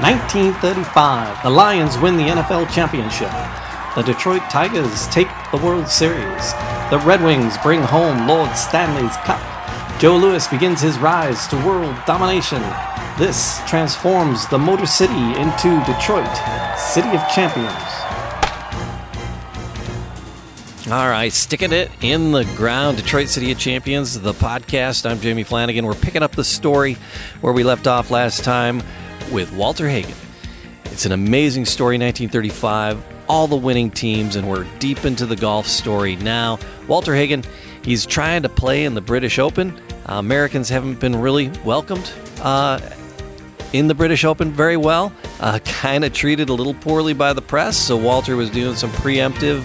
1935, the Lions win the NFL championship. The Detroit Tigers take the World Series. The Red Wings bring home Lord Stanley's Cup. Joe Louis begins his rise to world domination. This transforms the Motor City into Detroit, City of Champions. All right, sticking it in the ground, Detroit City of Champions, the podcast. I'm Jamie Flanagan. We're picking up the story where we left off last time with Walter Hagen. It's an amazing story, 1935, all the winning teams, and we're deep into the golf story now. Walter Hagen, he's trying to play in the British Open. Uh, Americans haven't been really welcomed uh, in the British Open very well, uh, kind of treated a little poorly by the press, so Walter was doing some preemptive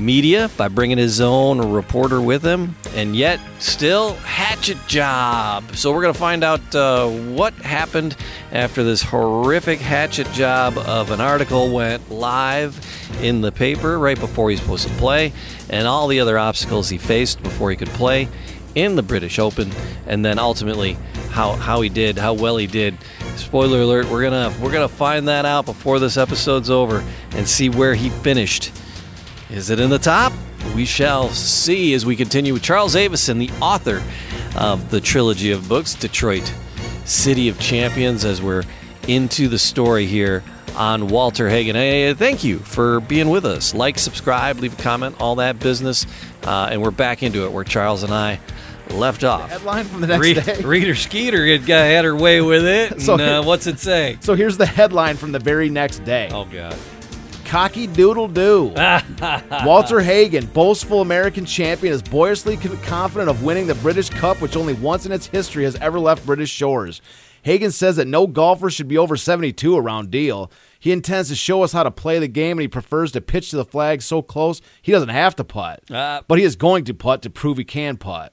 media by bringing his own reporter with him, and yet still hatchet job. So we're going to find out uh, what happened after this horrific hatchet job of an article went live in the paper right before he's supposed to play, and all the other obstacles he faced before he could play in the British Open, and then ultimately how how he did, how well he did. Spoiler alert: we're gonna we're gonna find that out before this episode's over and see where he finished. Is it in the top? We shall see as we continue with Charles Avison, the author of the trilogy of books, Detroit City of Champions, as we're into the story here on Walter Hagen. Hey, thank you for being with us. Like, subscribe, leave a comment, all that business. Uh, and we're back into it where Charles and I left off. Headline from the next Re- day. Reader Skeeter had, got, had her way with it. So- and, uh, what's it say? So here's the headline from the very next day. Oh, God. Cocky doodle doo. Walter Hagen, boastful American champion, is boyishly confident of winning the British Cup, which only once in its history has ever left British shores. Hagen says that no golfer should be over 72 around deal. He intends to show us how to play the game, and he prefers to pitch to the flag so close he doesn't have to putt. Uh, but he is going to putt to prove he can putt.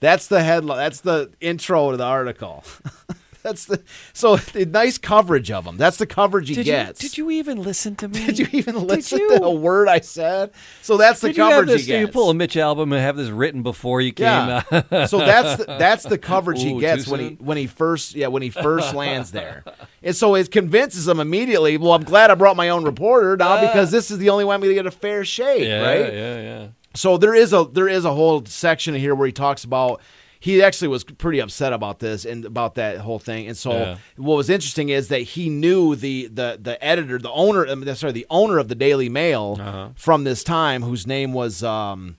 That's the headline. That's the intro to the article. That's the so the nice coverage of him. That's the coverage he Did you, gets. did you even listen to me? Did you even listen you? to a word I said? So that's the Did you coverage this? he Did you gets. pull a Mitch Albom and have this written before you came yeah. so that's the, that's the coverage Ooh, he gets when he when he first yeah when he first lands there, and so it convinces him immediately. Well, I'm glad I brought my own reporter now ah. because this is the only way I'm going to get a fair shake, yeah, right? yeah, yeah. So there is a there is a whole section here where he talks about he actually was pretty upset about this and about that whole thing. And so Yeah. what was interesting is that he knew the the the editor, the owner, sorry, the owner of the Daily Mail Uh-huh. from this time, whose name was. Um,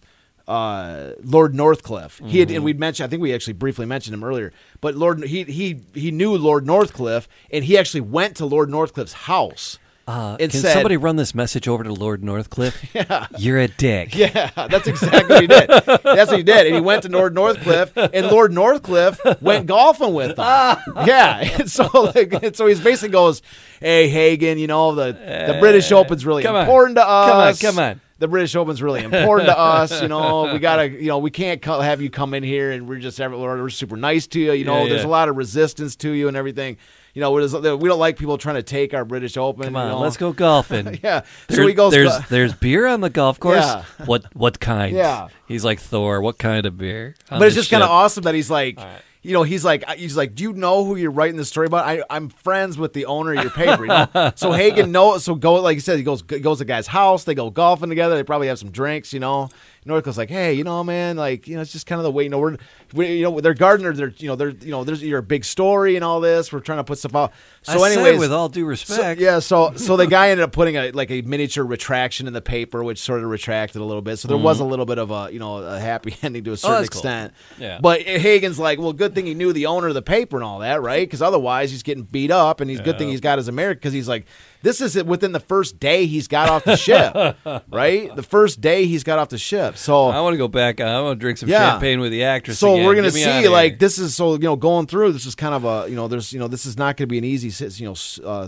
uh, Lord Northcliffe. He had, and we'd mentioned. I think we actually briefly mentioned him earlier. But Lord, he he he knew Lord Northcliffe, and he actually went to Lord Northcliffe's house. Uh, and can said, somebody run this message over to Lord Northcliffe? yeah. You're a dick. Yeah, that's exactly what he did. That's what he did. And he went to Lord Northcliffe, and Lord Northcliffe went golfing with him. yeah. And so, like, and so he basically goes, "Hey, Hagen, you know the the British Open's really come on. important to Come on, us. come on. The British Open's really important to us. You know, we gotta, you know, we can't co- have you come in here and we're just we're super nice to you. You know, Yeah, there's a lot of resistance to you and everything. You know, we we don't like people trying to take our British Open. Come you on, know. let's go golfing. Yeah. There's, so he goes. there's there's beer on the golf course. Yeah. What what kind? Yeah. He's like Thor. What kind of beer? but it's just kind of awesome that he's like, you know, he's like, he's like, do you know who you're writing the story about? I, I'm friends with the owner of your paper. You know? so Hagen knows. So go, like you said, he goes goes to the guy's house. They go golfing together. They probably have some drinks. You know, Northcliffe's like, hey, you know, man, like, you know, it's just kind of the way. You know, we're, we, you know, they're gardener. They're, you know, they're, you know, there's you're big story and all this. We're trying to put stuff out. So, anyway, with all due so, respect, yeah, so so the guy ended up putting a like a miniature retraction in the paper, which sort of retracted a little bit. So there was a little bit of a you know a happy ending to a certain Mm-hmm. Oh, that's cool. extent. Yeah. But Hagen's like, well, good thing he knew the owner of the paper and all that, right? Because otherwise he's getting beat up, and he's good thing he's got his American because he's like, this is within the first day he's got off the ship, right? The first day he's got off the ship. So I want to go back. I want to drink some Yeah. champagne with the actress. so again. we're gonna see here. like this is so you know going through this is kind of a you know there's you know this is not gonna be an easy you know uh,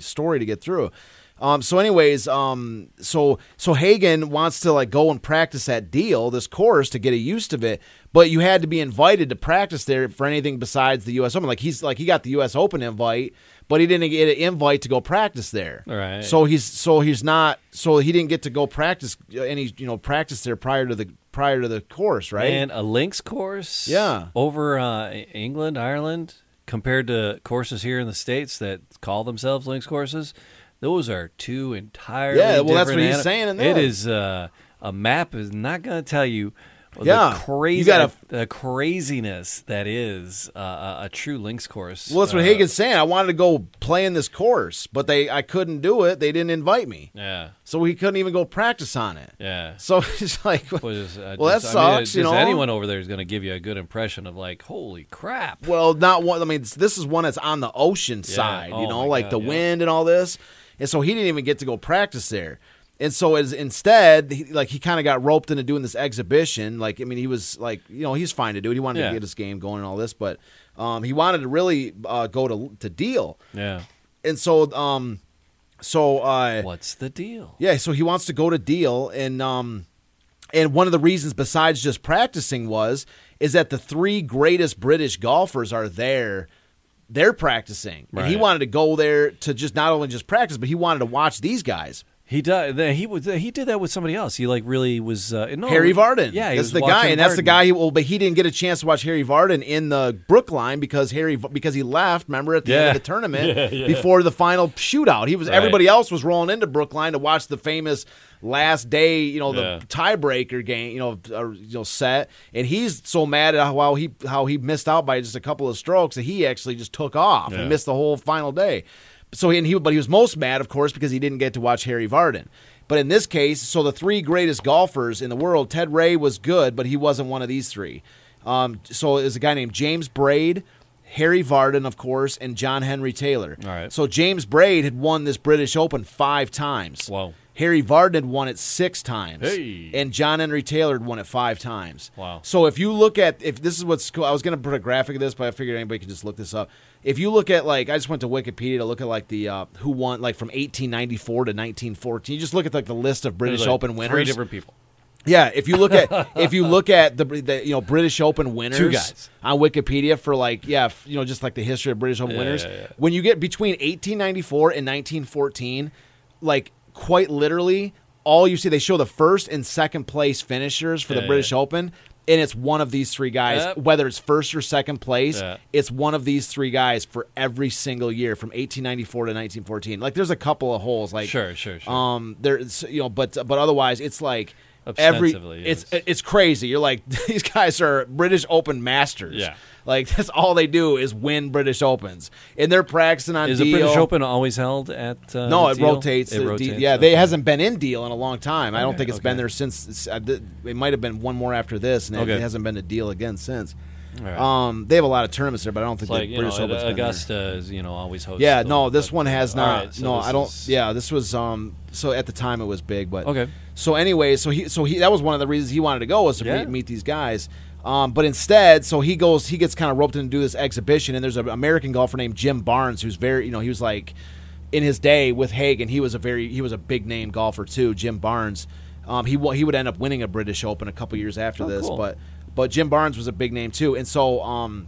story to get through. Um, so anyways, um, so so Hagen wants to like go and practice that deal, this course to get a used of it, but you had to be invited to practice there for anything besides the U.S. Open. Like he's like he got the U.S. Open invite, but he didn't get an invite to go practice there. Right. So he's so he's not so he didn't get to go practice any you know practice there prior to the prior to the course, right? And a links course. Yeah. Over uh, England, Ireland. compared to courses here in the states that call themselves links courses, those are two entirely Yeah, well, that's what he's saying in It there. is uh, a map is not going to tell you. Yeah, the crazy, gotta- the craziness that is uh, a, a true links course. Well, that's what Uh, Hagen's saying. I wanted to go play in this course, but they I couldn't do it. They didn't invite me, Yeah, so he couldn't even go practice on it. yeah. So it's like, Well, just, uh, well, that just- I mean, sucks. you know, anyone over there is going to give you a good impression of like, holy crap. Well, not one. I mean, this is one that's on the ocean side. Oh you know, like God, the yeah. wind and all this, and so he didn't even get to go practice there. And so as instead, he, like he kind of got roped into doing this exhibition. Like I mean, he was like, you know, he's fine to do it. He wanted Yeah. to get his game going and all this, but um, he wanted to really uh, go to to deal. Yeah. And so, um, so uh, What's the deal? yeah, so he wants to go to deal, and um, and one of the reasons besides just practicing was is that the three greatest British golfers are there. They're practicing, and he wanted to go there to just not only just practice, but he wanted to watch these guys. He did. He was. He did that with somebody else. He like really was. Uh, no, Harry Vardon, Yeah, he that's was the guy, and that's the guy. Who, well, but he didn't get a chance to watch Harry Vardon in the Brookline because Harry because he left. Remember at the end of the tournament Yeah, yeah. before the final shootout, he was Right. everybody else was rolling into Brookline to watch the famous last day, you know, the Yeah. tiebreaker game, you know, uh, you know, set. And he's so mad at how he how he missed out by just a couple of strokes that he actually just took off Yeah. and missed the whole final day. So he, and he, but he was most mad, of course, because he didn't get to watch Harry Vardon. But in this case, so the three greatest golfers in the world, Ted Ray was good, but he wasn't one of these three. Um, so there's a guy named James Braid, Harry Vardon, of course, and John Henry Taylor. All right. So James Braid had won this British Open five times. Wow. Harry Vardon had won it six times. Hey. And John Henry Taylor had won it five times. Wow. So if you look at if this is what's cool, I was going to put a graphic of this, but I figured anybody could just look this up. If you look at like, I just went to Wikipedia to look at like the uh, who won like from 1894 to 1914. You just look at like the list of British like, Open winners. Three different people. Yeah, if you look at if you look at the, the you know British Open winners on Wikipedia for like yeah f- you know just like the history of British Open Yeah, winners yeah, yeah. when you get between 1894 and 1914 like quite literally all you see they show the first and second place finishers for the Yeah, British yeah. Open and it's one of these three guys Yep. whether it's first or second place Yeah. it's one of these three guys for every single year from 1894 to 1914 like there's a couple of holes like Sure, sure, sure. um, there's you know, but but otherwise, it's like every it's yes. it's crazy. You're like these guys are British Open masters. Yeah. like that's all they do is win British Opens, and they're practicing on Is deal. the British Open always held at? Uh, No, it Deal? rotates. It rotates. Yeah, okay. they hasn't been in deal in a long time. I don't Okay, think it's been there since. uh, It might have been one more after this, and Okay. it hasn't been a deal again since. All right. Um, they have a lot of tournaments there, but I don't think It's like the you know, British Open's been there. Augusta is you know always hosts. Yeah, no, this one has not. right, so no, I don't. is- Yeah, this was. Um, so at the time it was big, but Okay. So anyway, so he, so he, that was one of the reasons he wanted to go was to Yeah. meet, meet these guys. Um, but instead, so he goes, he gets kind of roped in to do this exhibition, and there's an American golfer named Jim Barnes who's very, you know, he was like in his day with Hagen, he was a very, he was a big name golfer too. Jim Barnes, um, he wa- he would end up winning a British Open a couple years after Oh, this, cool. but but Jim Barnes was a big name too, and so um,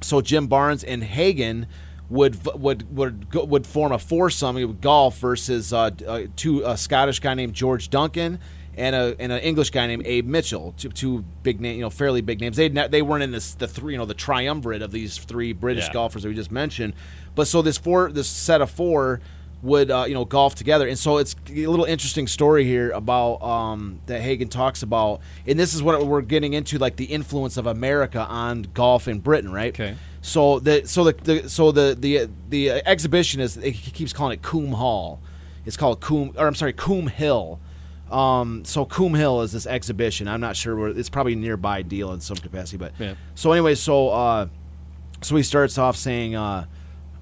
so Jim Barnes and Hagen would would would would form a foursome with golf versus uh, uh, two a Scottish guy named George Duncan and a and an English guy named Abe Mitchell, two, two big name, you know, fairly big names. They they weren't in this the three you know the triumvirate of these three British Yeah. golfers that we just mentioned, but so this four this set of four would uh, you know golf together, and so it's a little interesting story here about um, that Hagen talks about, and this is what we're getting into, like the influence of America on golf in Britain, right? Okay. So the so the, the so the the the exhibition is he keeps calling it Coombe Hall. It's called Coombe or I'm sorry Coombe Hill. Um, so Coombe Hill is this exhibition. I'm not sure where it's probably nearby Deal in some capacity, but Yeah. so anyway, so uh, so he starts off saying uh,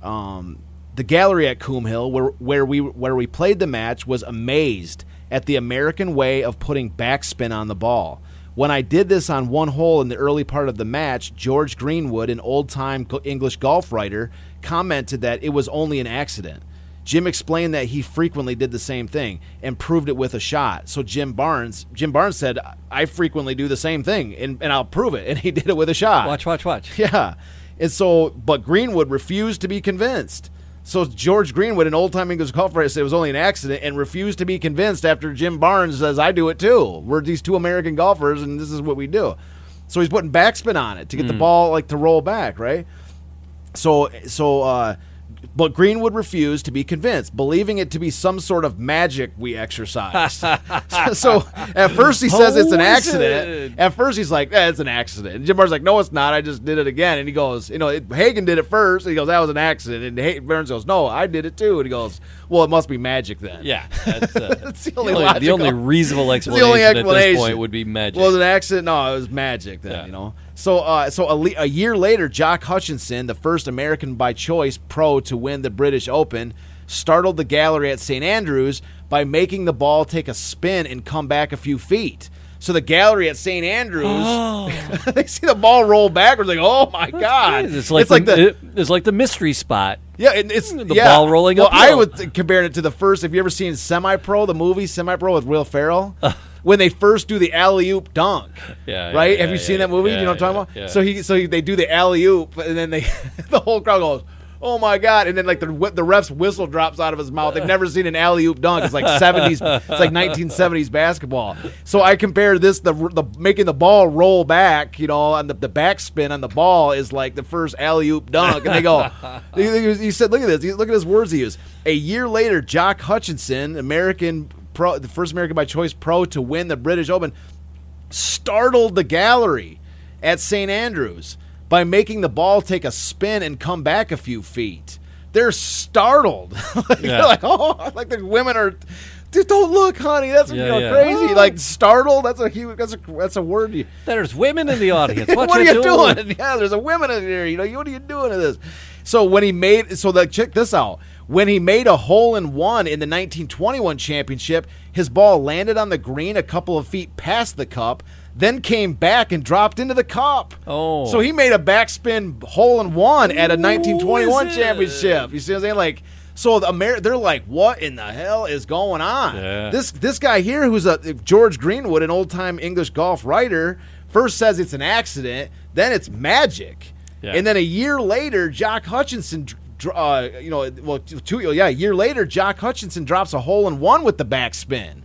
um, the gallery at Coombe Hill, where where we where we played the match, was amazed at the American way of putting backspin on the ball. When I did this on one hole in the early part of the match, George Greenwood, an old time English golf writer, commented that it was only an accident. Jim explained that he frequently did the same thing and proved it with a shot. So Jim Barnes, Jim Barnes said, "I frequently do the same thing, and, and I'll prove it." And he did it with a shot. Watch, watch, watch. Yeah. And so, but Greenwood refused to be convinced. So George Greenwood, an old time English golfer, said it was only an accident and refused to be convinced after Jim Barnes says, I do it too. We're these two American golfers and this is what we do. So he's putting backspin on it to get the ball like to roll back, right? so so uh but Greenwood refused to be convinced, believing it to be some sort of magic we exercised. so at first he says it's an accident. it? At first he's like, eh, "It's an accident." And Jim Barnes like, "No, it's not. I just did it again." And he goes, "You know, it, Hagen did it first. And he goes, "That was an accident." And ha- Burns goes, "No, I did it too." And he goes, "Well, it must be magic then." Yeah, that's, uh, That's the the, only only, the only reasonable explanation, the only at this explanation. point would be magic. Well, it was an accident. No, it was magic then, Yeah. you know. So, uh, so a, le- a year later, Jock Hutchinson, the first American by choice pro to win the British Open, startled the gallery at St Andrews by making the ball take a spin and come back a few feet. So the gallery at St Andrews, they see the ball roll backwards, like, oh my god! it's like, the, the it- it's like the mystery spot. yeah, and it's The yeah. ball rolling Well, I would compare it to the first. Have you ever seen Semi Pro, the movie Semi Pro with Will Ferrell? When they first do the alley oop dunk, Yeah, right? yeah, Have you yeah, seen that movie? you know what I'm talking about? yeah. So he, so he, they do the alley oop, and then they, the whole crowd goes, "Oh my god!" And then like the the ref's whistle drops out of his mouth. They've never seen an alley oop dunk. It's like 70s, it's like 1970s basketball. So I compare this the the making the ball roll back, you know, and the, the backspin on the ball is like the first alley oop dunk, and they go. he- he said, "Look at this. Look at his words he used." A year later, Jock Hutchinson, American pro, the first American by choice pro to win the British Open, startled the gallery at St. Andrews by making the ball take a spin and come back a few feet. They're startled. like, Yeah. They're like, oh, like the women are. Dude, don't look, honey. That's Yeah, you know, yeah. crazy. Like startled. That's a huge. That's a that's a word. There's women in the audience. What, what, are you doing? doing? Yeah, there's a women in here. You know, what are you doing to this? So when he made, so like check this out. When he made a hole in one in the 1921 championship, his ball landed on the green a couple of feet past the cup, then came back and dropped into the cup. Oh. so he made a backspin hole in one at a Ooh, 1921 is championship. You see what I'm saying? Like. So the Amer- they're like, what in the hell is going on? Yeah. This this guy here, who's a George Greenwood, an old time English golf writer, first says it's an accident, then it's magic, Yeah. and then a year later, Jock Hutchinson, uh, you know, well, two, yeah, a year later, Jock Hutchinson drops a hole in one with the backspin.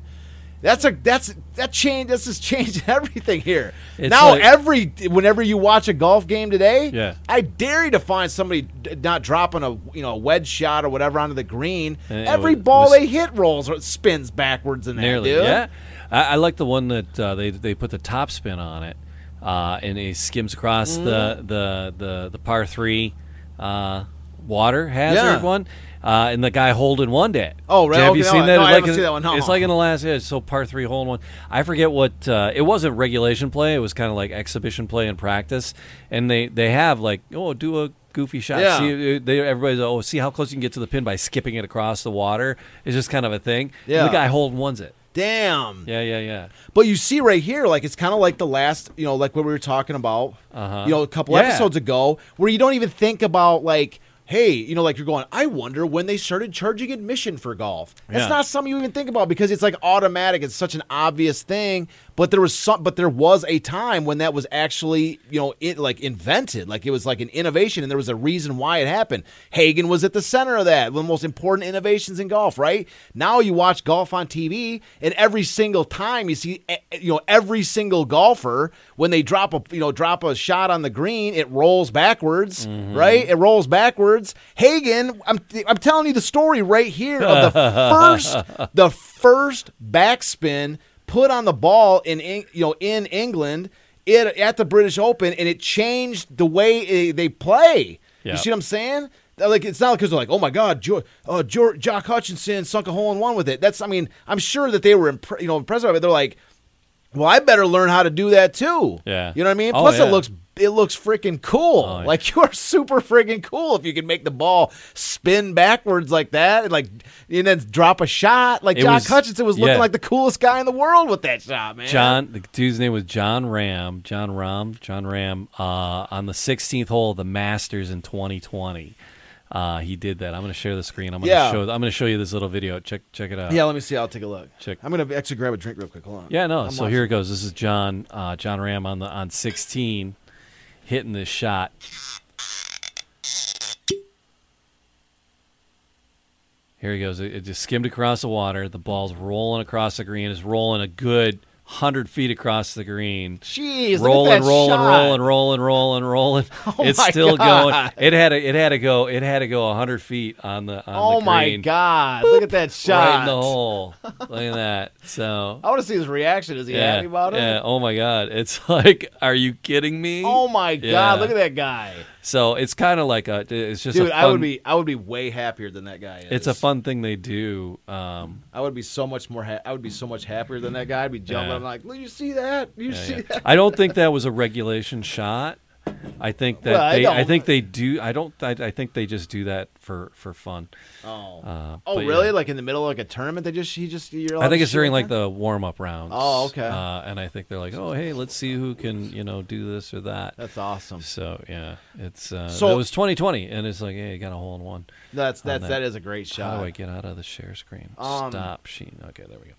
That's a that's that change. This has changed everything here. It's now like- every whenever you watch a golf game today, Yeah. I dare you to find somebody not dropping a you know a wedge shot or whatever onto the green. And every was- ball was- they hit rolls or spins backwards in Nearly, dude. yeah. I, I like the one that uh, they they put the top spin on it, uh, and it skims across Mm-hmm. the, the the the par three uh, water hazard Yeah. one. Uh, and the guy holding one day. Oh, right. Have you Okay, seen no, that? no, I like haven't in- seen that one, no. It's like in the last. Yeah, so par three hole in one. I forget what. Uh, it wasn't regulation play. It was kind of like exhibition play in practice. And they they have like oh do a goofy shot. Yeah. See, they, everybody's oh see how close you can get to the pin by skipping it across the water. It's just kind of a thing. And Yeah. the guy holding one's it. Damn. Yeah, yeah, yeah. But you see right here, like it's kind of like the last, you know, like what we were talking about, Uh-huh. you know, a couple Yeah. episodes ago, where you don't even think about like, hey, you know, like you're going, I wonder when they started charging admission for golf. That's Yeah. not something you even think about because it's like automatic. It's such an obvious thing. But there was some, but there was a time when that was actually, you know, it like invented. Like it was like an innovation, and there was a reason why it happened. Hagen was at the center of that, one of the most important innovations in golf. Right now, you watch golf on TV, and every single time you see, eh, you know, every single golfer when they drop a, you know, drop a shot on the green, it rolls backwards. Right, it rolls backwards. Hagen, I'm, I'm telling you the story right here of the first, the first backspin put on the ball in you know in England it, at the British Open, and it changed the way uh, they play. Yeah. You see what I'm saying? Like it's not because they're like, oh my God, jo- uh, jo- Jock Hutchinson sunk a hole in one with it. That's, I mean, I'm sure that they were, impre- you know, impressed by it. They're like, well, I better learn how to do that too. Yeah. you know what I mean. Oh, Plus, yeah. it looks it looks freaking cool. Oh, yeah. Like you are super freaking cool if you can make the ball spin backwards like that, and like and then drop a shot. Like It Jock was- Hutchinson was looking like the coolest guy in the world with that shot, man. John, the dude's name was Jon Rahm. Jon Rahm. Jon Rahm. Uh, on the 16th hole of the Masters in 2020, uh, he did that. I'm going to share the screen. I'm going to Yeah. show. I'm going to show you this little video. Check check it out. Yeah, let me see. I'll take a look. Check. I'm gonna actually grab a drink real quick. Hold on. Yeah, no. I'm so watching. here it goes. This is John uh, Jon Rahm on the on 16, hitting this shot. Here he goes. It, just skimmed across the water. The ball's rolling across the green. It's rolling a good hundred feet across the green. Jeez, rolling, look at that rolling, rolling, rolling, rolling, rolling. Oh it's Oh my still God. going. It had to, it had to go. It had to go hundred feet on the on Oh the my. God! Look at that shot. Right in the hole. Look at that. So I want to see his reaction. Is he yeah, happy about it? yeah. Oh my God! It's like, are you kidding me? Oh my God! Yeah. Look at that guy, So it's kind of like a. It's just dude. a fun, I would be, I would be way happier than that guy is. It's a fun thing they do. Um, I would be so much more. Ha- I would be so much happier than that guy. I'd be jumping. Yeah. I'm like, look, you see that? You yeah, see yeah. that? I don't think that was a regulation shot. I think that Well, I they. I, don't- think they do. I don't. I, I think they just do that for for fun. Oh, Uh, oh, really? yeah. Like in the middle of like a tournament, they just he just. You're I think it's during like the warm up rounds. Oh, okay. Uh, and I think they're like, oh, hey, let's see who can you know do this or that. That's awesome. So yeah, it's uh, So- it was 2020, and it's like, hey, you got a hole in one. That's on that's that. that is a great shot. How do I get out of the share screen? Um, Stop sheen. Okay, there we go.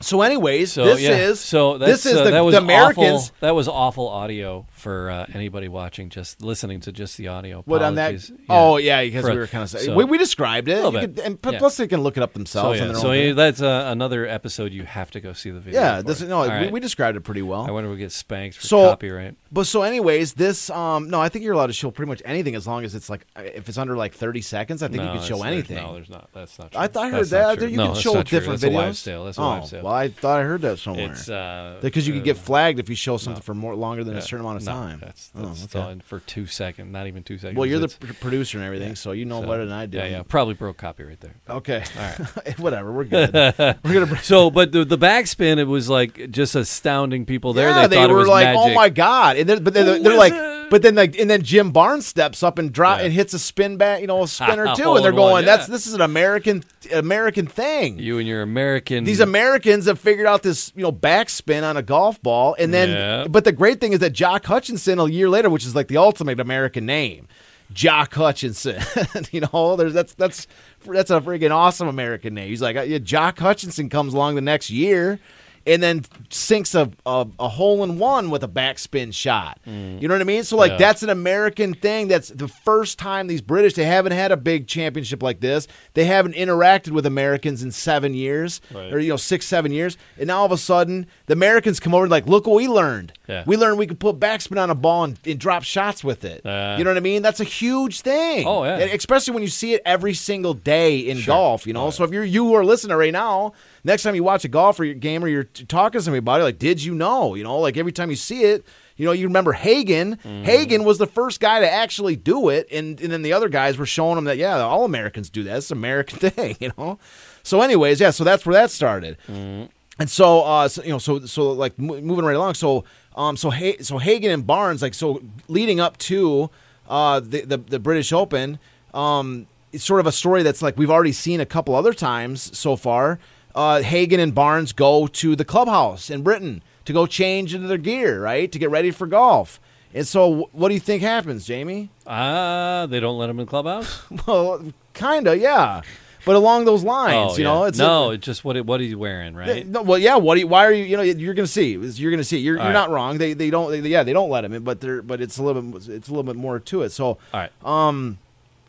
So, anyways, So this yeah, is so this is uh, the, that was the Americans. Awful, that was awful audio for uh, anybody watching, just listening to just the audio. What on that? Apologies. Oh yeah, because For- we were kind of so- we, we described it. could- and yeah. plus they can look it up So themselves. yeah, so yeah, that's uh, another episode. You have to go see the video. yeah, this no, we, right. we described it pretty well. I wonder if we get spanked for So- copyright. But so, anyways, this um no, I think you're allowed to show pretty much anything as long as it's like if it's under like 30 seconds. I think no, you can show anything. No, there's not. That's not. True. I thought I heard That's that. You can show different That's videos. a live sale. That's a oh, live sale. Well, I thought I heard that somewhere. it's uh, because you uh, could get flagged if you show something no. for more longer than yeah, a certain amount of no, time. That's, Oh, okay. all for two seconds, not even two seconds. Well, you're the It's- producer and everything, yeah. so you know so- better than I do. Yeah, yeah, probably broke copyright there. Okay. All right. Whatever. We're good. we're gonna. So, but the the backspin, it was like just astounding people there. yeah, they, thought were it was like, magic. "Oh my god!" And then, but Who they're is like, it? But then like, and then Jim Barnes steps up and drop Yeah. and hits a spin back, you know, a spinner too, and they're in one, going, "That's this is an American American thing." You and your American. These Americans have figured out this, you know, backspin on a golf ball, and then, Yeah. but the great thing is that Jock Hutchinson a year later, which is like the ultimate American name, Jock Hutchinson. you know, there's that's that's that's a freaking awesome American name. He's like, yeah, Jock Hutchinson comes along the next year. And then sinks a, a, a hole in one with a backspin shot. You know what I mean? So like Yeah. that's an American thing. That's the first time these British they haven't had a big championship like this. They haven't interacted with Americans in seven years Right. or you know six seven years. And now all of a sudden the Americans come over and like, look what we learned. Yeah. We learned we could put backspin on a ball and, and drop shots with it. Uh. you know what I mean? That's a huge thing. Oh, yeah. Especially when you see it every single day in Sure. golf. You know, Oh, so if you're you who are listening right now, next time you watch a golf or your game or you're t- talking to somebody about it, like, did you know? You know, like every time you see it. You know, you remember Hagen. Mm-hmm. Hagen was the first guy to actually do it, and, and then the other guys were showing him that yeah, all Americans do that. It's an American thing, you know. So, anyways, yeah, so that's where that started. Mm-hmm. And so, uh, so, you know, so so like mo- moving right along. So, um, so ha- so Hagen and Barnes, like, so leading up to uh the the, the British Open, um, it's sort of a story that's like we've already seen a couple other times so far. Uh, Hagen and Barnes go to the clubhouse in Britain to go change into their gear, right, to get ready for golf. And so, what do you think happens, Jamie? Ah, they don't let them in the clubhouse. Well, kind of, yeah, but along those lines, oh, you yeah. know, it's no, it's just what what he's wearing, right? No, well, yeah. What? Do you, why are you? You know, you're going to see. You're going to see. You're, you're right. not wrong. They they don't. They, yeah, they don't let him in, but they're but it's a little bit it's a little bit more to it. So All right. um,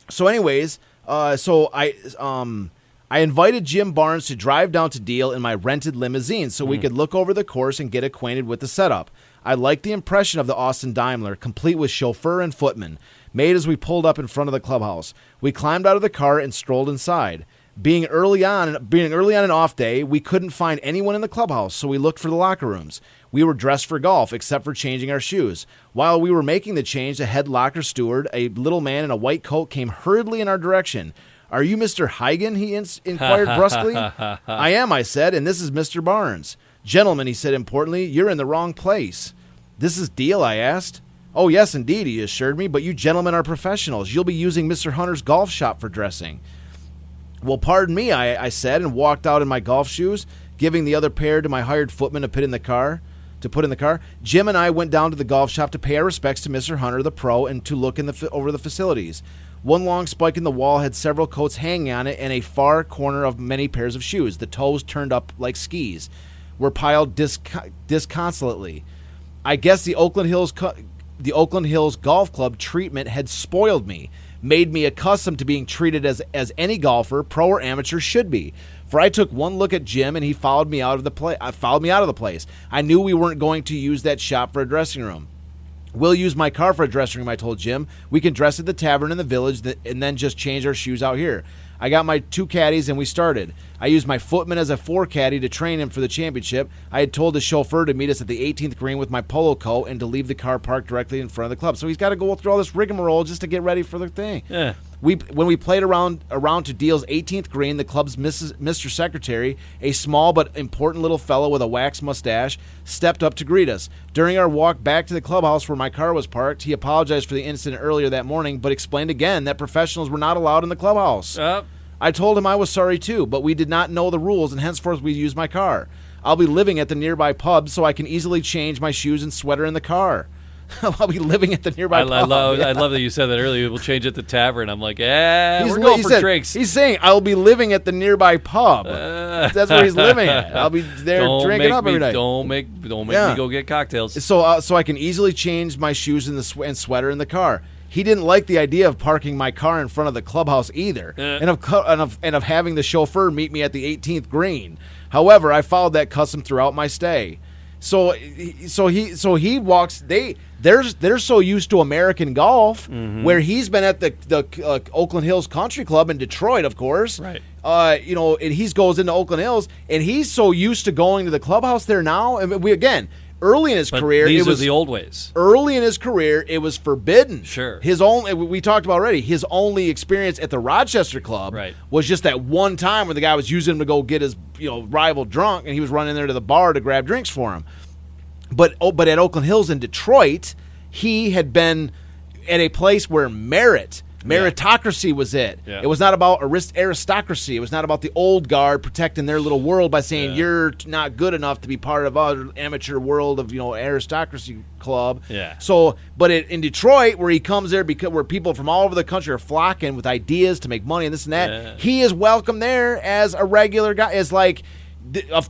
so anyways, uh, so I um. I invited Jim Barnes to drive down to Deal in my rented limousine so Hmm. we could look over the course and get acquainted with the setup. I liked the impression of the Austin Daimler, complete with chauffeur and footman, made as we pulled up in front of the clubhouse. We climbed out of the car and strolled inside. Being early on, being early on an off day, we couldn't find anyone in the clubhouse, so we looked for the locker rooms. We were dressed for golf, except for changing our shoes. While we were making the change, the head locker steward, a little man in a white coat, came hurriedly in our direction. Are you Mr. Hagen? He ins- inquired brusquely. I am, I said, and this is Mr. Barnes. Gentlemen, he said importantly, you're in the wrong place. This is Deal, I asked. Oh, yes, indeed, he assured me, but you gentlemen are professionals. You'll be using Mr. Hunter's golf shop for dressing. Well, pardon me, I, I said, and walked out in my golf shoes, giving the other pair to my hired footman to put in the car. To put in the car, Jim and I went down to the golf shop to pay our respects to Mr. Hunter, the pro, and to look in the over the facilities. One long spike in the wall had several coats hanging on it, and a far corner of many pairs of shoes. The toes turned up like skis, were piled disc- disconsolately. I guess the Oakland Hills co- the Oakland Hills Golf Club treatment had spoiled me, made me accustomed to being treated as as any golfer, pro or amateur, should be. For I took one look at Jim and he followed me out of the play. Uh, followed me out of the place. I knew we weren't going to use that shop for a dressing room. We'll use my car for a dressing room, I told Jim. We can dress at the tavern in the village and then just change our shoes out here. I got my two caddies and we started. I used my footman as a four caddy to train him for the championship. I had told the chauffeur to meet us at the 18th green with my polo coat and to leave the car parked directly in front of the club. So he's got to go through all this rigmarole just to get ready for the thing. Yeah. We when we played around around to Deal's 18th green, the club's Mrs., Mr. Secretary, a small but important little fellow with a wax mustache, stepped up to greet us. During our walk back to the clubhouse where my car was parked, he apologized for the incident earlier that morning, but explained again that professionals were not allowed in the clubhouse. Uh, I told him I was sorry too, but we did not know the rules, and henceforth we used my car. I'll be living at the nearby pub, so I can easily change my shoes and sweater in the car. I'll be living at the nearby I, pub. I love. Yeah. I love that you said that earlier. We'll change at the tavern. I'm like, yeah, He's we're going for said- drinks. He's saying I'll be living at the nearby pub. Uh, That's where he's living at. I'll be there drinking up me, every night. Don't make. Don't make Yeah. me go get cocktails. So, uh, so I can easily change my shoes the sw- and sweater in the car. He didn't like the idea of parking my car in front of the clubhouse either, Eh. and of and of and of having the chauffeur meet me at the 18th green. However, I followed that custom throughout my stay. So, he- so he so he walks. They they're they're so used to American golf, Mm-hmm. where he's been at the the uh, Oakland Hills Country Club in Detroit, of course. Right. Uh, you know, and he goes into Oakland Hills, and he's so used to going to the clubhouse there now. And we again, early in his But career, these it was the old ways. early in his career, it was forbidden. Sure. His only we talked about already. His only experience at the Rochester Club Right. was just that one time where the guy was using him to go get his you know rival drunk, and he was running there to the bar to grab drinks for him. But oh, but at Oakland Hills in Detroit, he had been at a place where merit. Meritocracy was it. Yeah. It was not about arist- aristocracy. It was not about the old guard protecting their little world by saying Yeah. you're not good enough to be part of our amateur world of you know aristocracy club. Yeah. So, but it, in Detroit, where he comes there because where people from all over the country are flocking with ideas to make money and this and that, Yeah. he is welcome there as a regular guy. As like,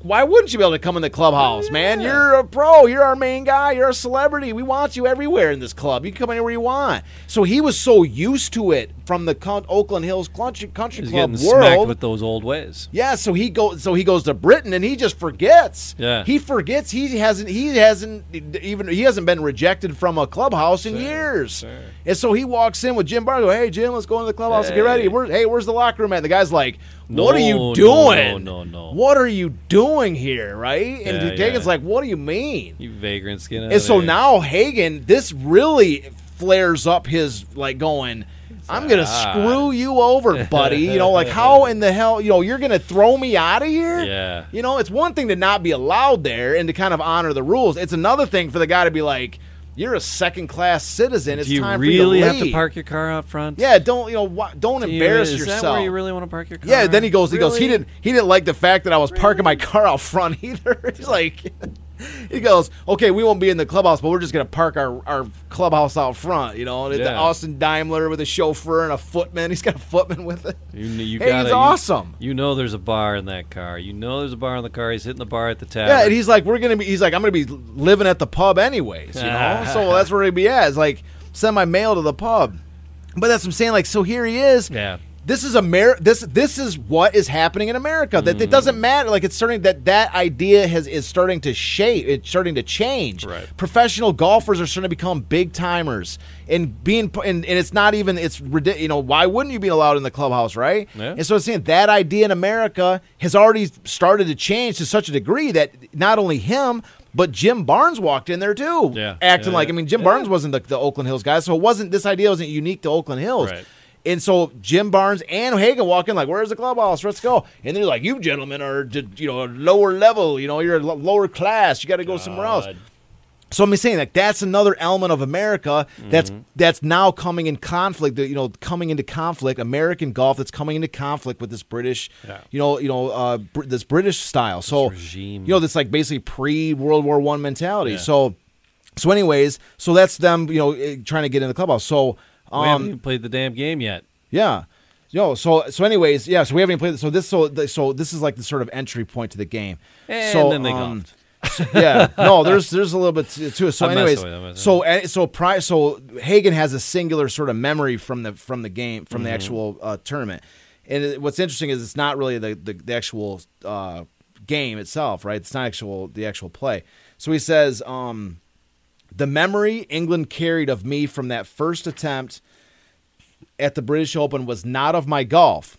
why wouldn't you be able to come in the clubhouse, man? You're a pro. You're our main guy. You're a celebrity. We want you everywhere in this club. You can come anywhere you want. So he was so used to it from the Oakland Hills Country, country He's Club getting smacked world. with those old ways. Yeah, so he goes. So he goes to Britain, and he just forgets. Yeah. he forgets. He hasn't. He hasn't even. He hasn't been rejected from a clubhouse in Sure, years. sure. And so he walks in with Jim Barnes. Go, hey Jim, let's go into the clubhouse and get ready. Where, hey, where's the locker room at? The guy's like, what are you doing? no, no, no. What are you doing here? Right? And Yeah, Hagen's yeah. like, what do you mean? You vagrants, get out And so there. now Hagen, this really flares up his like going. I'm gonna Ah. screw you over, buddy. You know, like how in the hell, you know, you're gonna throw me out of here? Yeah. You know, it's one thing to not be allowed there and to kind of honor the rules. It's another thing for the guy to be like, "You're a second class citizen. It's Do you time really for you to have to park your car out front? Yeah, don't you know? Don't Do you- embarrass is yourself. that where you really want to park your car? Yeah, then he goes. He goes. He Really? didn't. He didn't like the fact that I was parking my car out front either. He's like, he goes, okay, we won't be in the clubhouse, but we're just gonna park our, our clubhouse out front. You know, and it's the Austin Daimler with a chauffeur and a footman. He's got a footman with it. You, you Hey, gotta, he's you- awesome. You, know there's a bar in that car. You know there's a bar in the car. He's hitting the bar at the tavern. Yeah, and he's like, we're gonna be. He's like, I'm gonna be living at the pub anyways. You know, so that's where he'd be at. It's like send my mail to the pub. But that's what I'm saying. Like, so here he is. yeah. This is Amer- This this is what is happening in America. That it Mm. doesn't matter. Like it's starting that that idea has is starting to shape. It's starting to change. Right. Professional golfers are starting to become big timers, and being and, and it's not even it's ridiculous. You know why wouldn't you be allowed in the clubhouse, right? Yeah. And so I'm saying that idea in America has already started to change to such a degree that not only him. But Jim Barnes walked in there too, Yeah. acting Yeah, like I mean Jim Yeah. Barnes wasn't the, the Oakland Hills guy, so it wasn't this idea wasn't unique to Oakland Hills. Right. And so Jim Barnes and Hagen walk in like, "Where's the clubhouse? Let's go." And they're like, "You gentlemen are, you know, lower level. You know, you're a lower class. You got to go somewhere else." So I'm saying like that's another element of America that's Mm-hmm. that's now coming in conflict. You know, coming into conflict. American golf that's coming into conflict with this British, Yeah. you know, you know, uh, br- this British style. So regime. you know, this like basically pre World War One mentality. Yeah. So, so anyways, so that's them. You know, eh, trying to get in the clubhouse. So. We haven't Um, even played the damn game yet. yeah. Yo, so so anyways, yeah, so we haven't even played. So this so so this is like the sort of entry point to the game. And so, then they um, golfed. yeah, no, there's there's a little bit to to it. So, I'm anyways, you, so so pri- so Hagen has a singular sort of memory from the from the game from Mm-hmm. the actual uh, tournament, and it, what's interesting is it's not really the the, the actual uh, game itself, right? It's not actual the actual play. So he says, um, the memory England carried of me from that first attempt at the British Open was not of my golf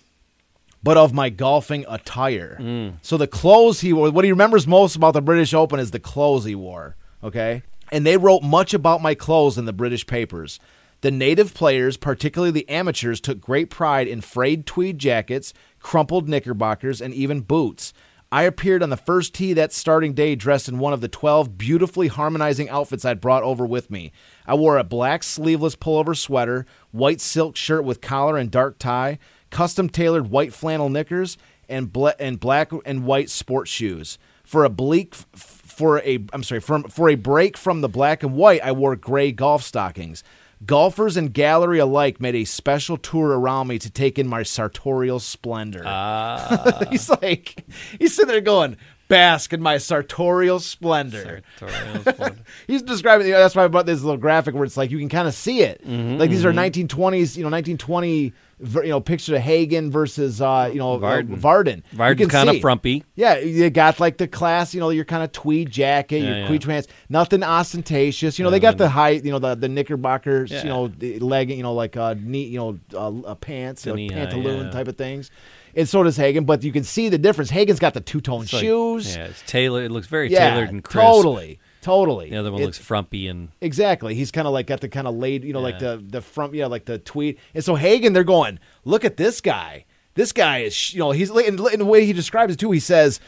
but of my golfing attire. Mm. So the clothes he wore, what he remembers most about the British Open is the clothes he wore. Okay. And they wrote much about my clothes in the British papers. The native players, particularly the amateurs, took great pride in frayed tweed jackets, crumpled knickerbockers, and even boots. I appeared on the first tee that starting day dressed in one of the 12 beautifully harmonizing outfits I'd brought over with me. I wore a black sleeveless pullover sweater, white silk shirt with collar and dark tie, custom tailored white flannel knickers, and, bla- and black and white sports shoes. For a bleak f- for a I'm sorry for for a break from the black and white, I wore gray golf stockings. Golfers and gallery alike made a special tour around me to take in my sartorial splendor. he's like, he's sitting there going, bask in my sartorial splendor. He's describing. You know, that's why I brought this little graphic where it's like you can kind of see it. Mm-hmm, like these are 1920s, you know, 1920, ver- you know, picture of Hagen versus, uh, you know, uh, Vardon. Vardon. Vardon's kind of frumpy. Yeah, you got like the class, you know, your kind of tweed jacket, Yeah, your yeah. tweed pants, nothing ostentatious. You know, they got the high, you know, the the knickerbockers, Yeah. you know, the legging, you know, like uh, knee, you know, uh, uh, pants, you know, pantaloon yeah. type of things. And so does Hagen, but you can see the difference. Hagen's got the two tone like- shoes. yeah, it's tailored. It looks very Yeah, tailored and crisp. totally, totally. The other one It- looks frumpy and Exactly. He's kind of like got the kind of laid, you know, like the the front, yeah, like the tweet. And so Hagen, they're going, look at this guy. This guy is, you know, he's in the way he describes it too. He says,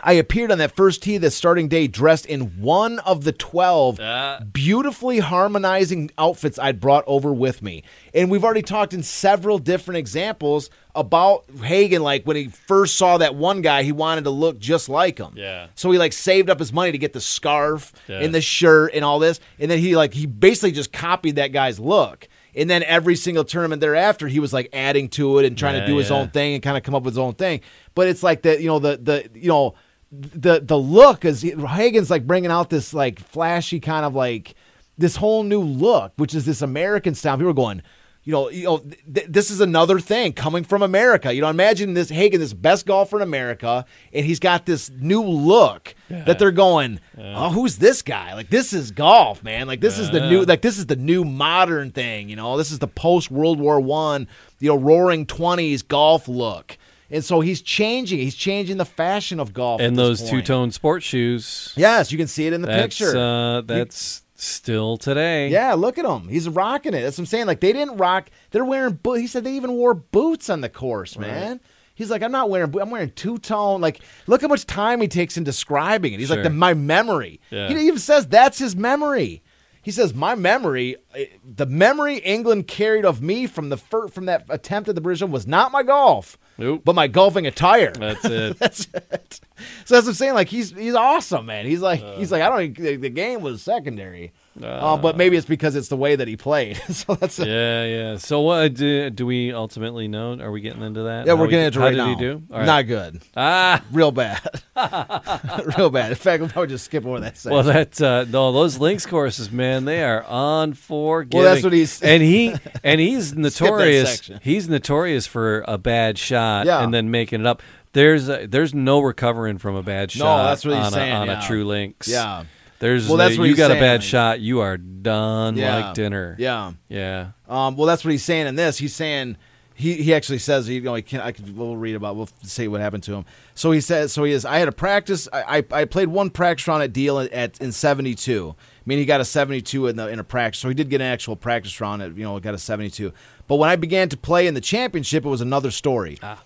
I appeared on that first tee the starting day dressed in one of the 12 Ah. beautifully harmonizing outfits I'd brought over with me. And we've already talked in several different examples about Hagen. Like when he first saw that one guy, he wanted to look just like him. Yeah. So he like saved up his money to get the scarf Yeah. and the shirt and all this. And then he like, he basically just copied that guy's look. And then every single tournament thereafter, he was like adding to it and trying Yeah, to do his yeah. own thing and kind of come up with his own thing. But it's like that, you know the the you know the the look is Hagen's like bringing out this like flashy kind of like this whole new look, which is this American style. People are going. You know, you know, th- this is another thing coming from America. You know, imagine this Hagen, this best golfer in America, and he's got this new look that they're going, "Oh, who's this guy? Like, this is golf, man. Like, this is the new, like, this is the new modern thing. You know, this is the post World War One, you know, Roaring Twenties golf look." And so he's changing. He's changing the fashion of golf. and those two tone sports shoes. Yes, you can see it in the that's picture. uh, that's still today. yeah, look at him. He's rocking it. That's what I'm saying. Like they didn't rock. They're wearing. He said they even wore boots on the course, man. He's like, I'm not wearing. I'm wearing two tone. Like, look how much time he takes in describing it. He's like, Sure. the, my memory. Yeah. He even says that's his memory. He says my memory, eh, the memory England carried of me from the fir- from that attempt at the British Open was not my golf, Nope. but my golfing attire. That's it. That's it. So that's what I'm saying. Like he's he's awesome, man. He's like he's like I don't. the game was secondary, uh, but maybe it's because it's the way that he played. so that's it. yeah, yeah. So what do, do we ultimately know? Are we getting into that? Yeah, How we're we- getting into it how right did now. he do? Right. Not good. ah. Real bad. Real bad. In fact, we'll probably just skip over that section. Well, that uh, no, those links courses, man, they are on unforgiving. Well, that's what he's- and he and he's notorious. He's notorious for a bad shot Yeah. and then making it up. There's a, there's no recovering from a bad shot. No, that's what he's on, saying, a, on yeah. a true links. Yeah. There's Well, the- that's what you got saying, a bad shot, you are done Yeah. like dinner. yeah. Yeah. Um, well, that's what he's saying in this. He's saying he, he actually says he, you know he can I can we'll read about we'll say what happened to him. So he says so he is. I had a practice. I, I, I played one practice round at Deal at in seventy two. I mean he got a seventy two in the in a practice. So he did get an actual practice round at you know got a seventy two. But when I began to play in the championship, it was another story. Ah.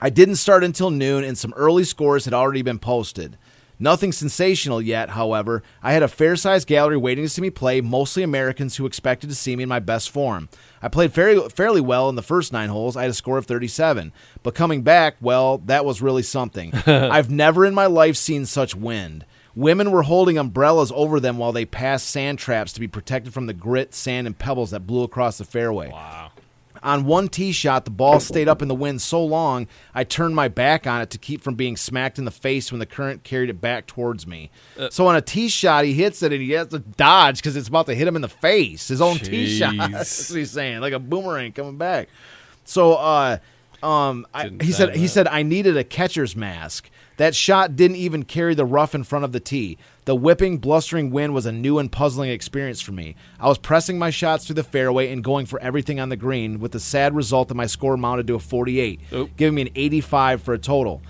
I didn't start until noon, and some early scores had already been posted. Nothing sensational yet, however. I had a fair sized gallery waiting to see me play, mostly Americans who expected to see me in my best form. I played fairly, fairly well in the first nine holes. I had a score of 37. But coming back, well, that was really something. I've never in my life seen such wind. Women were holding umbrellas over them while they passed sand traps to be protected from the grit, sand, and pebbles that blew across the fairway. Wow. On one tee shot, the ball stayed up in the wind so long, I turned my back on it to keep from being smacked in the face when the current carried it back towards me. Uh. so on a tee shot, he hits it and he has to dodge because it's about to hit him in the face. His own tee shot. That's what he's saying, like a boomerang coming back. So, uh, um, I, he said he that. said I needed a catcher's mask. That shot didn't even carry the rough in front of the tee. The whipping, blustering wind was a new and puzzling experience for me. I was pressing my shots through the fairway and going for everything on the green, with the sad result that my score mounted to a 48, Oop. giving me an 85 for a total.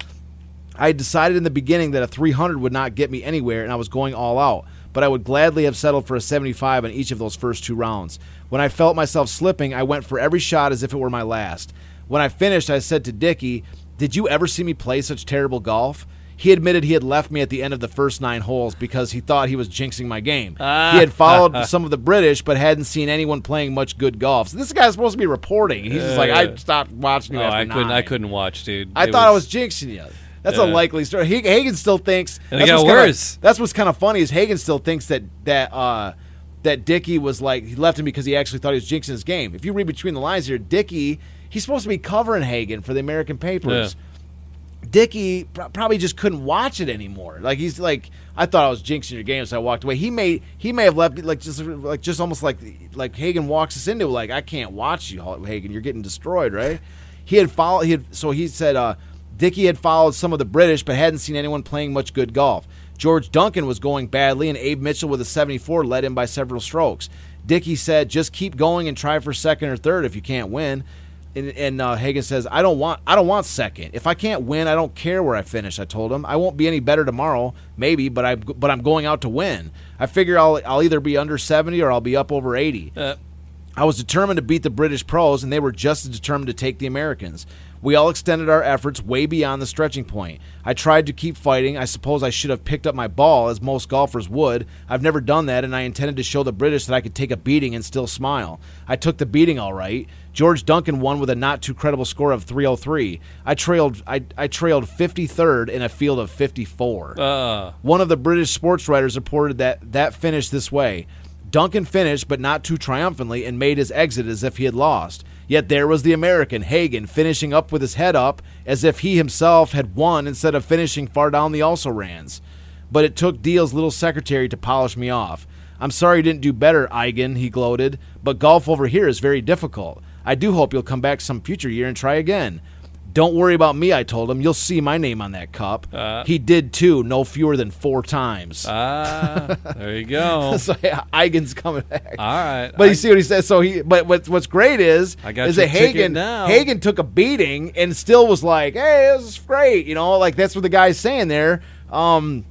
I had decided in the beginning that a 300 would not get me anywhere, and I was going all out. But I would gladly have settled for a 75 on each of those first two rounds. When I felt myself slipping, I went for every shot as if it were my last. When I finished, I said to Dickie, "Did you ever see me play such terrible golf?" He admitted he had left me at the end of the first nine holes because he thought he was jinxing my game. he had followed some of the British, but hadn't seen anyone playing much good golf. So this guy's supposed to be reporting. He's just like, I stopped watching you Oh, after I couldn't. I couldn't watch, dude. I It thought I was jinxing you. That's a likely story. He- Hagen still thinks. And it got what's kinda- worse. that's what's kind of funny is Hagen still thinks that that uh, that Dickey was like he left him because he actually thought he was jinxing his game. If you read between the lines here, Dickey he's supposed to be covering Hagen for the American papers. Dickey pr- probably just couldn't watch it anymore. Like he's like, I thought I was jinxing your game, so I walked away. He may he may have left like just like just almost like like Hagen walks us into like I can't watch you, Hagen. You're getting destroyed, right? He had followed. He had so he said uh, Dickey had followed some of the British, but hadn't seen anyone playing much good golf. George Duncan was going badly, and Abe Mitchell with a 74 led him by several strokes. Dickey said, "Just keep going and try for second or third if you can't win." And, and uh, Hagen says, "I don't want, I don't want second. If I can't win, I don't care where I finish." I told him, "I won't be any better tomorrow, maybe, but I, but I'm going out to win. I figure I'll, I'll either be under 70 or I'll be up over 80." Uh, I was determined to beat the British pros, and they were just as determined to take the Americans. We all extended our efforts way beyond the stretching point. I tried to keep fighting. I suppose I should have picked up my ball, as most golfers would. I've never done that, and I intended to show the British that I could take a beating and still smile. I took the beating all right. George Duncan won with a not too credible score of 303. I trailed I, I trailed 53rd in a field of 54. uh, One of the British sports writers reported that that finished this way. Duncan finished, but not too triumphantly, and made his exit as if he had lost. Yet there was the American, Hagen, finishing up with his head up as if he himself had won instead of finishing far down the also rans. But it took Deal's little secretary to polish me off. I'm sorry you didn't do better, Hagen, he gloated, but golf over here is very difficult. I do hope you'll come back some future year and try again. Don't worry about me, I told him. You'll see my name on that cup. Uh. he did too, no fewer than four times. ah, there you go. so yeah, Hagen's coming back. All right. But I- you see what he says. So he, but what's what's great is I got is that Hagen. Hagen took a beating and still was like, "Hey, this is great," you know, like that's what the guy's saying there. Um,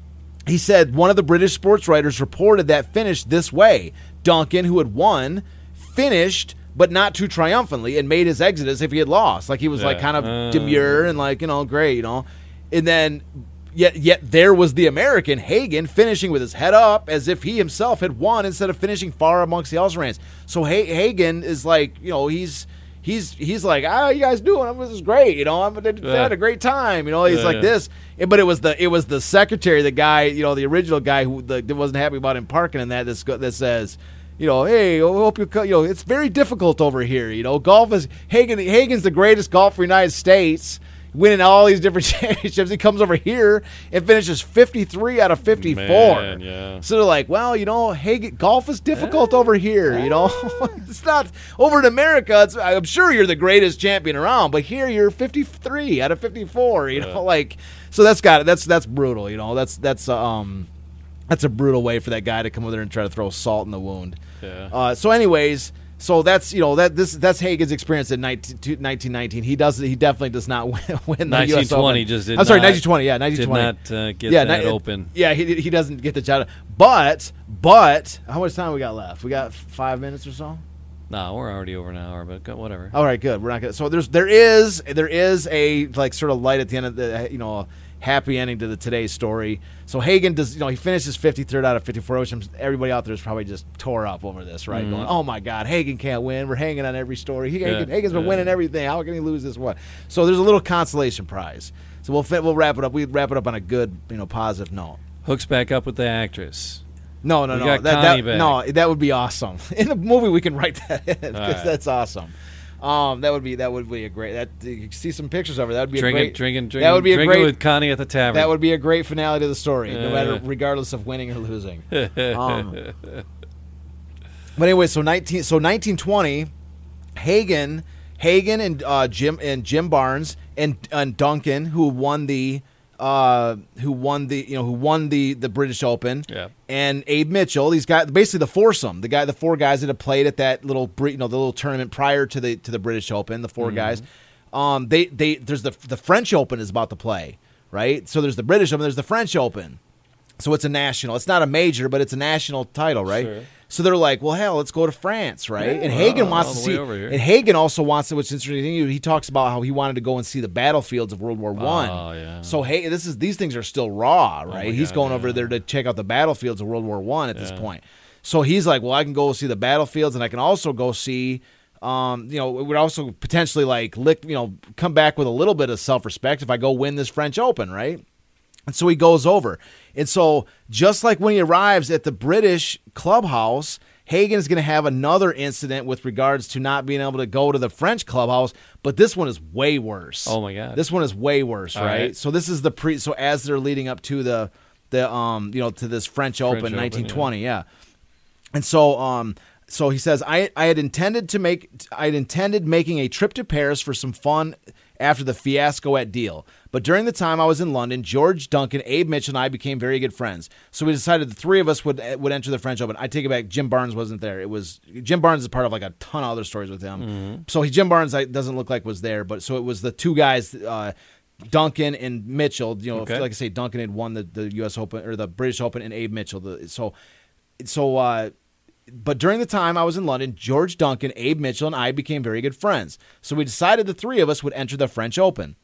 he said one of the British sports writers reported that finished this way: Duncan, who had won, finished. But not too triumphantly, and made his exit as if he had lost. Like he was like kind of Uh. demure and like you know great, you know. And then yet yet there was the American Hagen finishing with his head up as if he himself had won instead of finishing far amongst the Elsrans. So ha- Hagen is like, you know, he's he's he's like, ah, you guys doing? This is great. You know, I'm I had a great time. You know, he's Yeah, like yeah. this. And- But it was the it was the secretary, the guy, you know, the original guy who the, that wasn't happy about him parking in that. This that says. You know, hey, I hope you. You know, it's very difficult over here. You know, golf is Hagen. Hagen's the greatest golfer in the United States winning all these different championships. He comes over here and finishes 53 out of 54. Man, yeah. So they're like, well, you know, hey, golf is difficult over here. You know, it's not over in America. It's, I'm sure you're the greatest champion around, but here you're 53 out of 54. You know, like so that's got it. that's that's brutal. You know, that's that's um that's a brutal way for that guy to come over there and try to throw salt in the wound. Yeah. Uh, so, anyways, so that's you know that this that's Hagen's experience in 19, 1919. He does he definitely does not win, win the US 1920 Open. just did I'm sorry, not- 1920. Yeah, 1920. did not uh, get yeah, that ni- open. Yeah, he he doesn't get the job. But but how much time we got left? We got five minutes or so. No, we're already over an hour, but go- whatever. All right, good. We're not gonna. So there's there is there is a like sort of light at the end of the you know happy ending to the today's story. So Hagen does you know he finishes 53rd out of 54, which everybody out there is probably just tore up over this, right? Mm-hmm. Going, oh my God, Hagen can't win. We're hanging on every story. He, Hagen, Yeah, Hagen's been yeah. winning everything. How can he lose this one? So there's a little consolation prize. So we'll fit, we'll wrap it up. We wrap it up on a good you know positive note. Hooks back up with the actress. No, no, We no. That, that, no, that would be awesome. In the movie, we can write that in because right. that's awesome. Um, that would be that would be a great. That you see some pictures of her. That would be Drinking, a great. drinking, drinking. That would be a great. with Connie at the tavern. that would be a great finale to the story, no matter regardless of winning or losing. Um, but anyway, so nineteen, so nineteen twenty, Hagen, Hagen and uh, Jim and Jim Barnes and and Duncan, who won the. Uh, who won the you know who won the the British Open? Yeah. And Abe Mitchell, these guys, basically the foursome, the guy, the four guys that have played at that little Brit- you know the little tournament prior to the to the British Open, the 4 guys. Um, they they there's the the French Open is about to play, right? So there's the British Open, there's the French Open. So it's a national. It's not a major, but it's a national title, right? Sure. So they're like, well, hell, let's go to France, right? Yeah, and Hagen well, wants to see. And Hagen also wants to. Which is interesting. He talks about how he wanted to go and see the battlefields of World War One. Oh, yeah. So hey, this is these things are still raw, right? my He's God, going yeah. over there to check out the battlefields of World War One at this point. So he's like, well, I can go see the battlefields, and I can also go see. Um, you know, it would also potentially like lick, you know, come back with a little bit of self respect if I go win this French Open, right? And so he goes over. And so, just like when he arrives at the British clubhouse, Hagen is going to have another incident with regards to not being able to go to the French clubhouse, but this one is way worse. Oh, my God. This one is way worse, right? right. So this is the pre so as they're leading up to the the um, you know, to this French, Open Open, 1920, yeah. And so um so he says I I had intended to make I had intended making a trip to Paris for some fun after the fiasco at Deal. But during the time I was in London, George Duncan, Abe Mitchell, and I became very good friends. So we decided the three of us would would enter the French Open. I take it back. Jim Barnes wasn't there. It was Jim Barnes is part of like a ton of other stories with him. Mm-hmm. So he, Jim Barnes I, doesn't look like was there, but so it was the two guys. Uh, Duncan and Mitchell, you know, Okay. like I say, Duncan had won the, the U.S. Open or the British Open, and Abe Mitchell. The, so, so uh, but during the time I was in London, George Duncan, Abe Mitchell, and I became very good friends. So we decided the three of us would enter the French Open.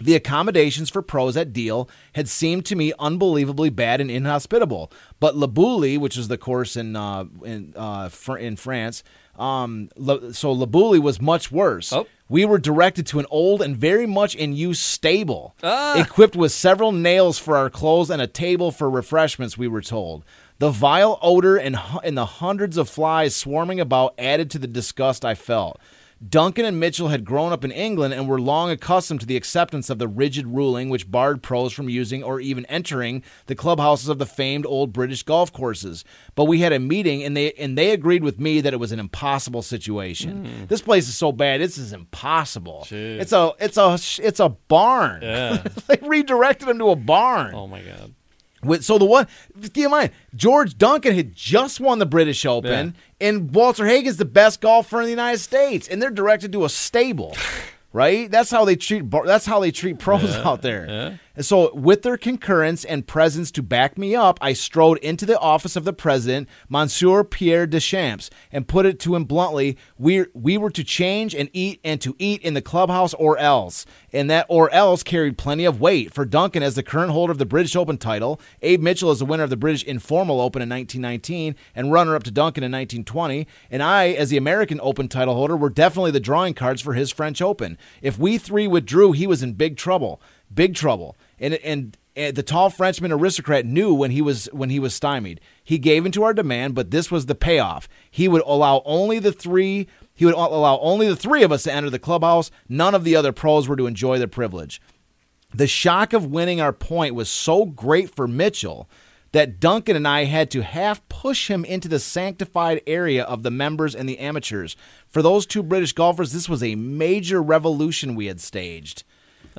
The accommodations for pros at Deal had seemed to me unbelievably bad and inhospitable. But La Boulie, which is the course in uh, in uh, Fr- in France, um, La- so was much worse. Oh. We were directed to an old and very much in use stable, Ah. equipped with several nails for our clothes and a table for refreshments. We were told. The vile odor and, hu- and the hundreds of flies swarming about added to the disgust I felt. Duncan and Mitchell had grown up in England and were long accustomed to the acceptance of the rigid ruling which barred pros from using or even entering the clubhouses of the famed old British golf courses. But we had a meeting and they and they agreed with me that it was an impossible situation. Hmm. This place is so bad, this is impossible. Jeez. It's a it's a it's a barn. Yeah. they redirected him to a barn. Oh my god. With, so the one, keep in mind, George Duncan had just won the British Open, and Walter Hagen's the best golfer in the United States, and they're directed to a stable, right? That's how they treat. That's how they treat pros out there. yeah. And so, with their concurrence and presence to back me up, I strode into the office of the president, Monsieur Pierre Deschamps, and put it to him bluntly: we we were to change and eat and to eat in the clubhouse or else. And that or else carried plenty of weight for Duncan as the current holder of the British Open title, Abe Mitchell as the winner of the British Informal Open in 1919 and runner-up to Duncan in 1920, and I as the American Open title holder were definitely the drawing cards for his French Open. If we three withdrew, he was in big trouble big trouble. And and, and the tall Frenchman aristocrat knew when he was when he was stymied. He gave into our demand, but this was the payoff. He would allow only the three. He would allow only the three of us to enter the clubhouse. None of the other pros were to enjoy the privilege. The shock of winning our point was so great for Mitchell that Duncan and I had to half push him into the sanctified area of the members and the amateurs. For those two British golfers, this was a major revolution we had staged.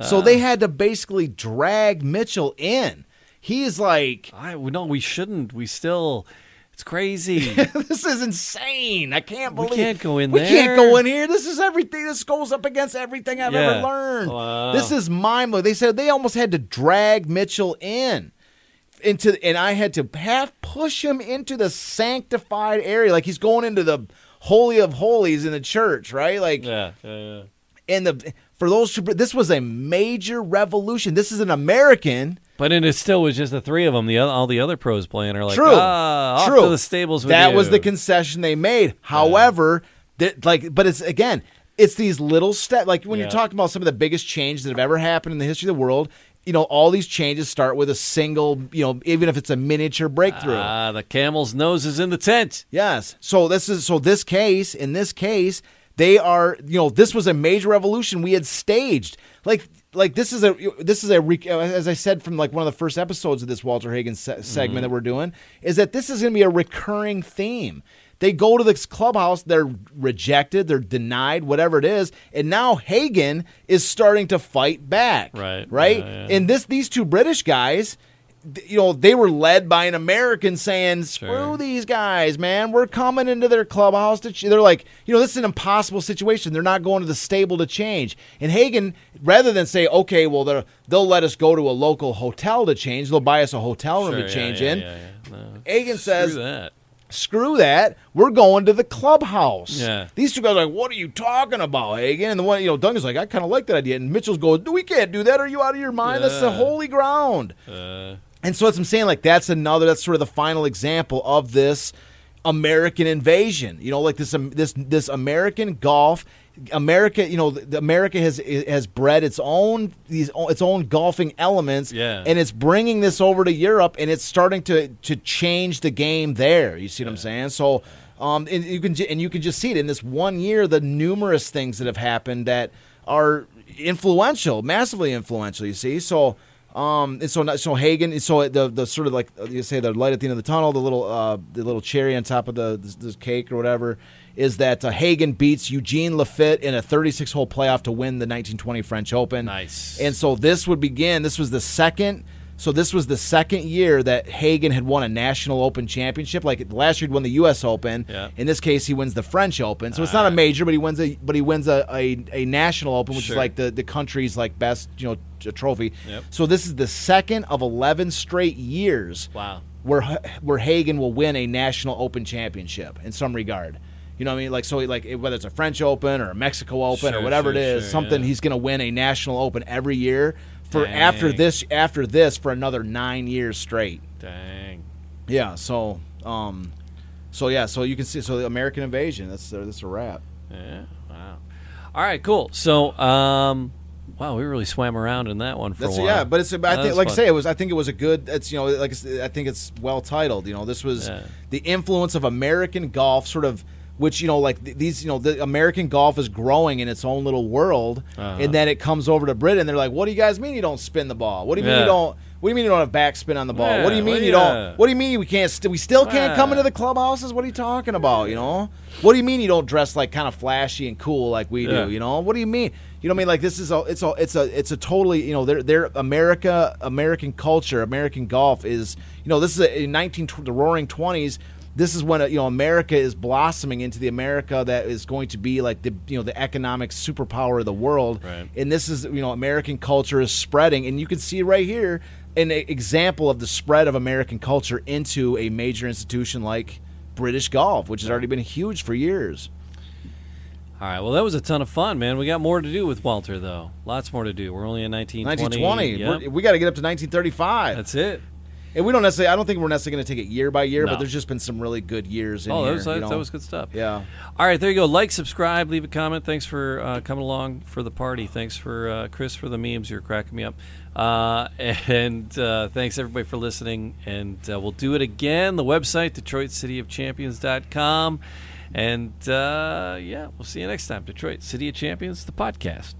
So they had to basically drag Mitchell in. He's like, I no, we shouldn't. We still. It's crazy. this is insane. I can't believe We can't go in We there. We can't go in here. This is everything. This goes up against everything I've Yeah. ever learned. Wow. This is mind blowing. They said they almost had to drag Mitchell in into, and I had to half push him into the sanctified area, like he's going into the holy of holies in the church, right? Like, yeah, yeah, yeah. and the for those two, this was a major revolution. This is an American. But it still was just the three of them. The all the other pros playing are like, True. ah, True. the stables that you." was the concession they made. However, that like, but it's again, it's these little steps. Like when Yeah. you're talking about some of the biggest changes that have ever happened in the history of the world. You know, all these changes start with a single. You know, even if it's a miniature breakthrough. Ah, the camel's nose is in the tent. Yes. So this is so this case in this case They are, you know, this was a major revolution we had staged. Like, like this is a this is a as I said from like one of the first episodes of this Walter Hagen se- segment mm-hmm. that we're doing is that this is going to be a recurring theme. They go to this clubhouse, they're rejected, they're denied, whatever it is, and now Hagen is starting to fight back. Right. Right? Yeah, yeah. And this these two British guys, you know, they were led by an American saying, "Screw sure. these guys, man. We're coming into their clubhouse to." Ch-. They're like, you know, this is an impossible situation. They're not going to the stable to change. And Hagen, rather than say, "Okay, well, they'll let us go to a local hotel to change. They'll buy us a hotel room sure, to change yeah, in." No, Hagen says, that screw that. We're going to the clubhouse. Yeah. These two guys are like, what are you talking about, Hagen? And the one, you know, Duncan's like, I kind of like that idea. And Mitchell's goes, we can't do that. Are you out of your mind? Yeah. That's the holy ground. Uh. And so that's what I'm saying. Like, that's another, that's sort of the final example of this American invasion. You know, like this, um, this, this American golf America, you know, the, America has has bred its own these its own golfing elements, yeah. and it's bringing this over to Europe, and it's starting to to change the game there. You see what I'm saying? So, um, and you can and you can just see it in this one year, the numerous things that have happened that are influential, massively influential. You see, so. Um, and so, so Hagen, so the the sort of like you say the light at the end of the tunnel, the little uh, the little cherry on top of the the cake or whatever is that uh, Hagen beats Eugene Lafitte in a 36 hole playoff to win the 1920 French Open. Nice. And so this would begin. This was the second. So this was the second year that Hagen had won a national Open championship. Like last year, he won the U.S. Open. Yeah. In this case, he wins the French Open. So it's not a major, but he wins a but he wins a, a, a national Open, which sure. is like the, the country's like best you know trophy. Yep. So this is the second of 11 straight years. Wow. Where where Hagen will win a national Open championship in some regard. You know what I mean? Like so, like whether it's a French Open or a Mexico Open sure, or whatever sure, it is, sure, something yeah. he's going to win a national Open every year for Dang. after this after this for another nine years straight. Dang. Yeah. So, um, so yeah. So you can see. So the American Invasion. That's that's a wrap. Yeah. Wow. All right. Cool. So, um, wow, we really swam around in that one for That's, a while. Yeah, but it's. I That think, like fun. I say, it was. I think it was a good. It's you know, like I think it's well titled. You know, this was Yeah. the influence of American golf, sort of. Which you know, like these, you know, the American golf is growing in its own little world, Uh-huh. and then it comes over to Britain. They're like, "What do you guys mean you don't spin the ball? What do you mean you don't? What do you mean you don't have backspin on the ball? Yeah, what do you mean do you you- don't? What do you mean we can't? St- we still can't come into the clubhouses? What are you talking about? You know? What do you mean you don't dress like kind of flashy and cool like we Yeah. do? You know? What do you mean? You know what I mean? Like this is a it's a it's a it's a totally you know they're they're America American culture American golf is you know this is a, in nineteen the Roaring Twenties. This is when uh, you know America is blossoming into the America that is going to be like the you know the economic superpower of the world. Right. And this is you know American culture is spreading, and you can see right here an example of the spread of American culture into a major institution like British golf, which has already been huge for years. All right. Well, that was a ton of fun, man. We got more to do with Walter, though. Lots more to do. We're only in 1920. 1920. Yep. We got to get up to 1935. That's it. And we don't necessarily. I don't think we're necessarily going to take it year by year, No. but there's just been some really good years in Oh, here. that was, you that was good stuff. Yeah. All right, there you go. Like, subscribe, leave a comment. Thanks for uh, coming along for the party. Thanks for uh, Chris for the memes. You're cracking me up. Uh, and uh, thanks everybody for listening. And uh, we'll do it again. The website, DetroitCityOfChampions.com. And uh, yeah, we'll see you next time. Detroit City of Champions, the podcast.